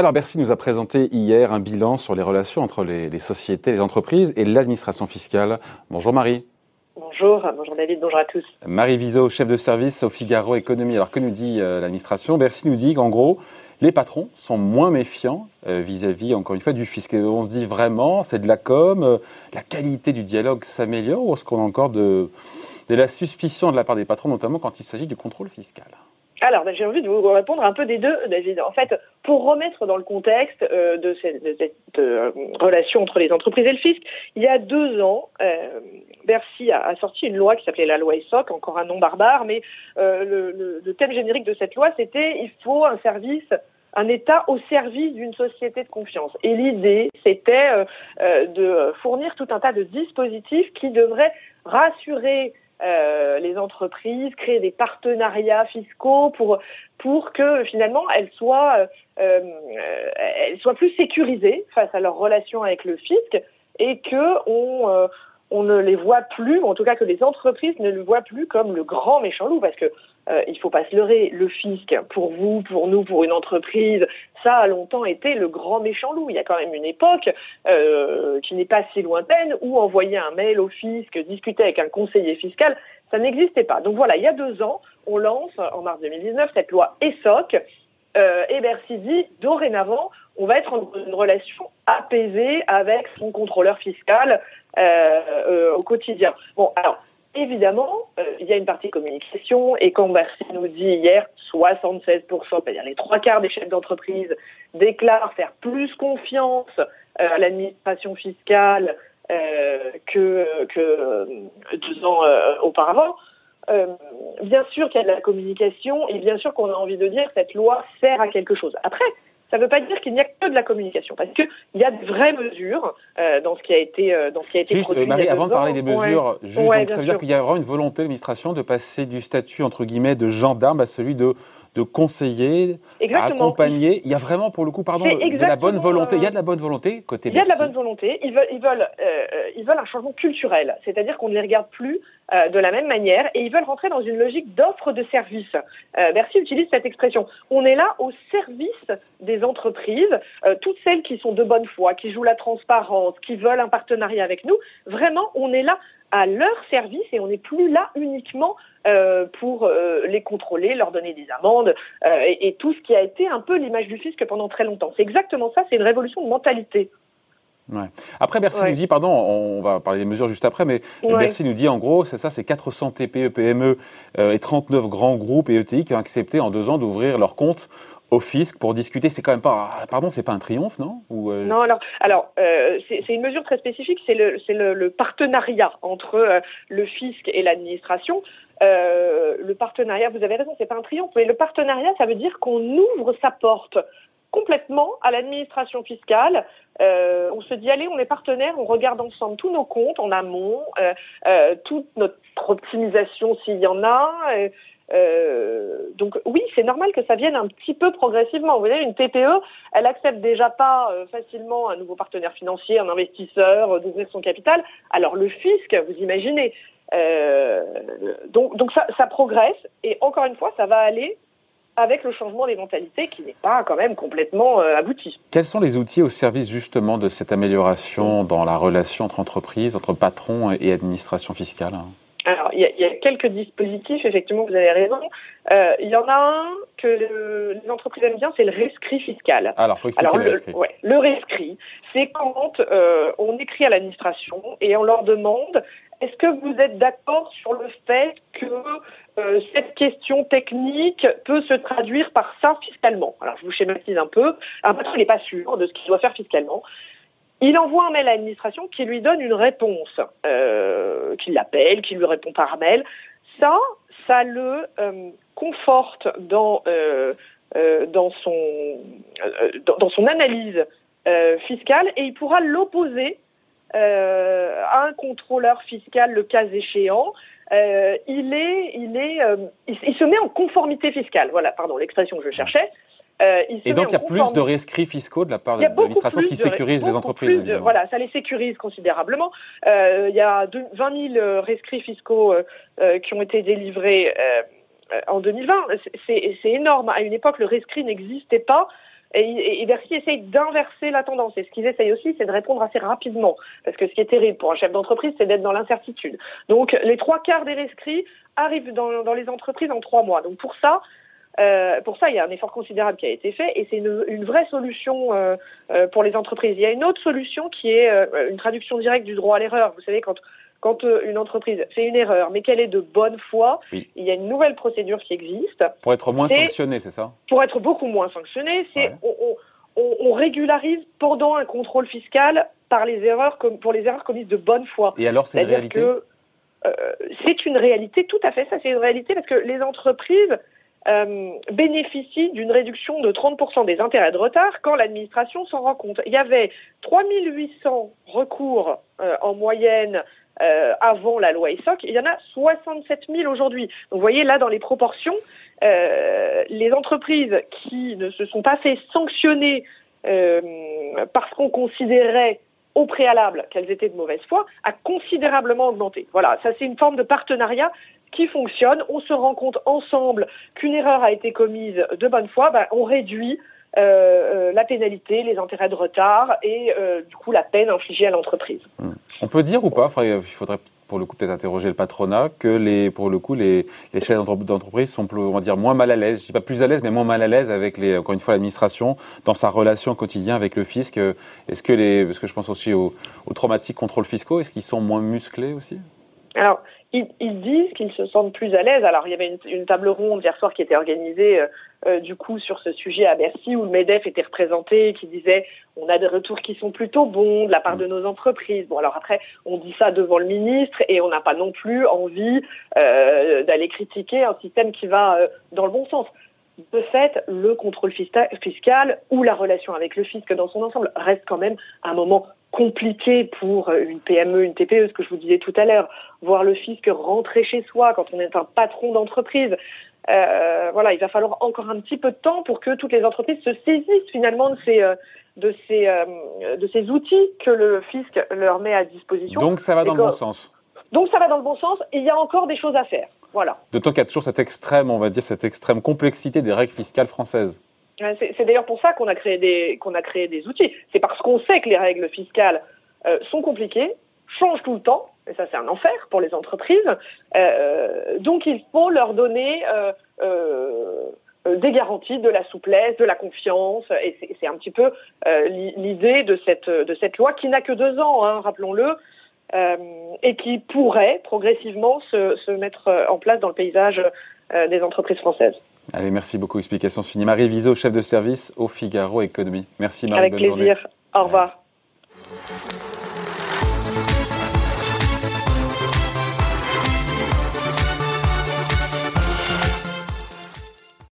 Alors Bercy nous a présenté hier un bilan sur les relations entre les, sociétés, les entreprises et l'administration fiscale. Bonjour Marie. Bonjour, bonjour David, bonjour à tous. Marie Viseau, chef de service au Figaro Économie. Alors que nous dit euh, l'administration? Bercy nous dit qu'en gros, les patrons sont moins méfiants euh, vis-à-vis, encore une fois, du fisc. on se dit vraiment, c'est de la com, euh, la qualité du dialogue s'améliore ou est-ce qu'on a encore de, de la suspicion de la part des patrons, notamment quand il s'agit du contrôle fiscal? Alors, ben, j'ai envie de vous répondre un peu des deux, David. En fait, pour remettre dans le contexte euh, de cette, euh, relation entre les entreprises et le fisc, il y a deux ans, euh, Bercy a, sorti une loi qui s'appelait la loi ESSOC, encore un nom barbare, mais le, le, thème générique de cette loi, c'était il faut un service un État au service d'une société de confiance. Et l'idée, c'était de fournir tout un tas de dispositifs qui devraient rassurer euh, les entreprises, créer des partenariats fiscaux pour pour que finalement elles soient euh, euh, elles soient plus sécurisées face à leurs relations avec le fisc et que on on ne les voit plus, en tout cas que les entreprises ne le voient plus comme le grand méchant loup, parce que euh, il faut pas se leurrer, le fisc, pour vous, pour nous, pour une entreprise, ça a longtemps été le grand méchant loup. Il y a quand même une époque euh, qui n'est pas si lointaine où envoyer un mail au fisc, discuter avec un conseiller fiscal, ça n'existait pas. Donc voilà, il y a deux ans, on lance en mars 2019 cette loi ESSOC. Euh, et Bercy dit dorénavant, on va être en une relation apaisée avec son contrôleur fiscal euh, euh, au quotidien. Bon, alors évidemment, euh, il y a une partie communication et quand Bercy nous dit hier 76%, c'est-à-dire les trois quarts des chefs d'entreprise déclarent faire plus confiance à l'administration fiscale que, que deux ans auparavant. Bien sûr qu'il y a de la communication et bien sûr qu'on a envie de dire que cette loi sert à quelque chose. Après, ça ne veut pas dire qu'il n'y a que de la communication, parce qu'il y a de vraies mesures euh, dans ce qui a été euh, dans ce qui a été juste, produit. Marie, avant de parler des mesures, juste, donc, ça veut dire qu'il y a vraiment une volonté de l'administration de passer du statut entre guillemets de gendarme à celui de de conseiller, accompagner. Il y a vraiment, pour le coup, pardon, de la bonne volonté. Il y a de la bonne volonté côté. Il y a de la bonne volonté. Ils veulent, ils veulent, euh, ils veulent un changement culturel, c'est-à-dire qu'on ne les regarde plus euh, de la même manière et ils veulent rentrer dans une logique d'offre de service. Euh, Bercy utilise cette expression. On est là au service des entreprises, euh, toutes celles qui sont de bonne foi, qui jouent la transparence, qui veulent un partenariat avec nous. Vraiment, on est là à leur service et on n'est plus là uniquement euh, pour euh, les contrôler, leur donner des amendes euh, et, et, tout ce qui a été un peu l'image du fisc pendant très longtemps. C'est exactement ça, c'est une révolution de mentalité. Ouais. Après, Bercy nous dit, pardon, on va parler des mesures juste après, mais Bercy nous dit en gros, c'est ça, c'est 400 TPE, PME et 39 grands groupes et ETI qui ont accepté en deux ans d'ouvrir leur compte au fisc pour discuter. C'est quand même pas, ah, pardon, c'est pas un triomphe, non? Ou euh, Non, alors, alors euh, c'est une mesure très spécifique. C'est le, le, le, partenariat entre euh, le fisc et l'administration. le partenariat, vous avez raison, c'est pas un triomphe, mais le partenariat, ça veut dire qu'on ouvre sa porte complètement à l'administration fiscale. Euh, on se dit allez, on est partenaires, on regarde ensemble tous nos comptes en amont, euh, euh, toute notre optimisation s'il y en a. Euh, donc oui, c'est normal que ça vienne un petit peu progressivement. Vous voyez, une TPE, elle accepte déjà pas euh, facilement un nouveau partenaire financier, un investisseur, euh, d'ouvrir son capital. Alors le fisc, vous imaginez. donc donc ça, ça progresse et encore une fois, ça va aller avec le changement des mentalités qui n'est pas quand même complètement abouti. Quels sont les outils au service justement de cette amélioration dans la relation entre entreprises, entre patrons et administration fiscale alors, il y, a, quelques dispositifs, effectivement, vous avez raison. Euh, il y en a un que les entreprises aiment bien, c'est le rescrit fiscal. Alors, faut expliquer le, rescrit. Ouais, le rescrit, c'est quand euh, on écrit à l'administration et on leur demande est-ce que vous êtes d'accord sur le fait que euh, cette question technique peut se traduire par ça fiscalement Alors, je vous schématise un peu. Un patron n'est pas sûr de ce qu'il doit faire fiscalement. Il envoie un mail à l'administration qui lui donne une réponse, euh, qui l'appelle, qui lui répond par mail. Ça, ça le euh, conforte dans, euh, euh dans, son, dans, dans, son analyse fiscale et il pourra l'opposer à un contrôleur fiscal le cas échéant. Il est, il est, il, il, se met en conformité fiscale. Voilà, pardon, l'expression que je cherchais. Euh, et donc il y a plus de rescrits fiscaux de la part de l'administration, ce qui sécurise les entreprises. voilà, ça les sécurise considérablement. Euh, il y a 20 000 rescrits fiscaux euh, qui ont été délivrés en 2020. C'est énorme. À une époque, le rescrit n'existait pas. Et, et, Bercy essaye d'inverser la tendance. Et ce qu'ils essayent aussi, c'est de répondre assez rapidement. Parce que ce qui est terrible pour un chef d'entreprise, c'est d'être dans l'incertitude. Donc, les trois quarts des rescrits arrivent dans, dans les entreprises en trois mois. Donc, pour ça, euh, pour ça, il y a un effort considérable qui a été fait et c'est une, une, vraie solution euh, euh, pour les entreprises. Il y a une autre solution qui est une traduction directe du droit à l'erreur. Vous savez, quand, quand une entreprise fait une erreur, mais qu'elle est de bonne foi, il y a une nouvelle procédure qui existe. Pour être moins sanctionné, c'est ça? Pour être beaucoup moins sanctionné, c'est ouais. on, on, on, régularise pendant un contrôle fiscal par les erreurs pour les erreurs commises de bonne foi. Et alors, c'est une réalité? C'est une réalité, tout à fait. Ça, c'est une réalité parce que les entreprises euh, bénéficie d'une réduction de 30% des intérêts de retard quand l'administration s'en rend compte. Il y avait 3800 recours euh, en moyenne euh, avant la loi ESSOC, il y en a 67 000 aujourd'hui. Vous voyez là dans les proportions, euh, les entreprises qui ne se sont pas fait sanctionner euh, parce qu'on considérait au préalable qu'elles étaient de mauvaise foi, a considérablement augmenté. Voilà, ça c'est une forme de partenariat qui fonctionne. On se rend compte ensemble qu'une erreur a été commise de bonne foi, ben, on réduit euh, euh, la pénalité, les intérêts de retard et euh, du coup la peine infligée à l'entreprise. On peut dire ou pas, il faudrait pour le coup peut-être interroger le patronat, que les, pour le coup les, les chefs d'entreprise sont on va dire moins mal à l'aise, je dis pas plus à l'aise, mais moins mal à l'aise avec les, encore une fois l'administration dans sa relation au quotidien avec le fisc. Est-ce que les, parce que je pense aussi aux, aux traumatiques contrôles fiscaux, est-ce qu'ils sont moins musclés aussi? Alors ils, ils, disent qu'ils se sentent plus à l'aise. Alors, il y avait une, une, table ronde hier soir qui était organisée euh, euh, du coup sur ce sujet à Bercy où le Medef était représenté, qui disait on a des retours qui sont plutôt bons de la part de nos entreprises. Bon, alors après, on dit ça devant le ministre et on n'a pas non plus envie euh, d'aller critiquer un système qui va euh, dans le bon sens. De fait, le contrôle fiscal ou la relation avec le fisc dans son ensemble reste quand même un moment compliqué pour une PME, une TPE, ce que je vous disais tout à l'heure, voir le fisc rentrer chez soi quand on est un patron d'entreprise. Euh, voilà, il va falloir encore un petit peu de temps pour que toutes les entreprises se saisissent finalement de ces euh, de ces euh, de ces outils que le fisc leur met à disposition. Donc ça va dans le bon sens. Donc ça va dans le bon sens. Il y a encore des choses à faire. Voilà. D'autant qu'il y a toujours cette extrême, on va dire, cette extrême complexité des règles fiscales françaises. C'est d'ailleurs pour ça qu'on a créé des a créé des outils. C'est parce qu'on sait que les règles fiscales euh, sont compliquées, changent tout le temps, et ça c'est un enfer pour les entreprises. Euh, donc il faut leur donner euh, des garanties, de la souplesse, de la confiance, et c'est un petit peu l'idée de cette loi qui n'a que deux ans, hein, rappelons-le. et qui pourrait progressivement se, mettre en place dans le paysage des entreprises françaises. Allez, merci beaucoup. Explication finie. Marie Viseau, chef de service au Figaro Économie. Merci Marie. Avec bonne plaisir. Journée. Au revoir. Ouais.